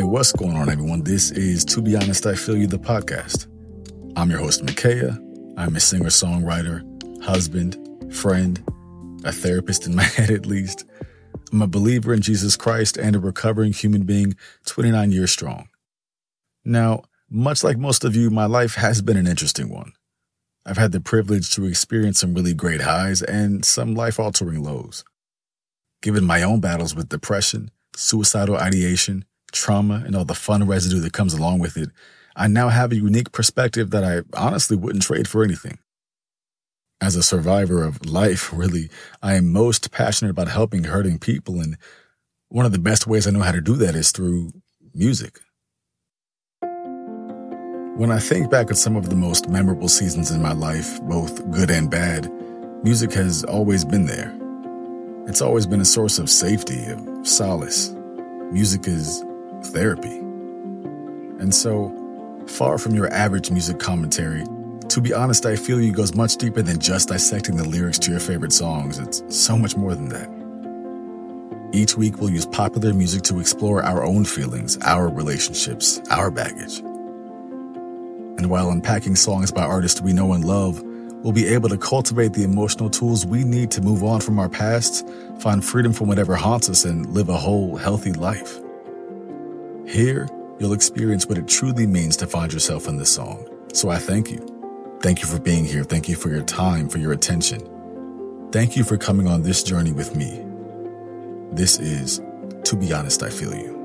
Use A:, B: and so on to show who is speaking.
A: what's going on, everyone? This is To Be Honest, I Feel You, the podcast. I'm your host, Micaiah. I'm a singer songwriter, husband, friend, a therapist in my head at least. I'm a believer in Jesus Christ and a recovering human being, 29 years strong. Now, much like most of you, my life has been an interesting one. I've had the privilege to experience some really great highs and some life altering lows. Given my own battles with depression, suicidal ideation, trauma, and all the fun residue that comes along with it, I now have a unique perspective that I honestly wouldn't trade for anything. As a survivor of life, really, I am most passionate about helping hurting people, and one of the best ways I know how to do that is through music. When I think back at some of the most memorable seasons in my life, both good and bad, music has always been there. It's always been a source of safety, of solace. Music is therapy. And so, far from your average music commentary, to be honest, I feel you goes much deeper than just dissecting the lyrics to your favorite songs. It's so much more than that. Each week, we'll use popular music to explore our own feelings, our relationships, our baggage. And while unpacking songs by artists we know and love, we'll be able to cultivate the emotional tools we need to move on from our past, find freedom from whatever haunts us, and live a whole, healthy life. Here, you'll experience what it truly means to find yourself in this song. So I thank you. Thank you for being here. Thank you for your time, for your attention. Thank you for coming on this journey with me. This is To Be Honest, I Feel You.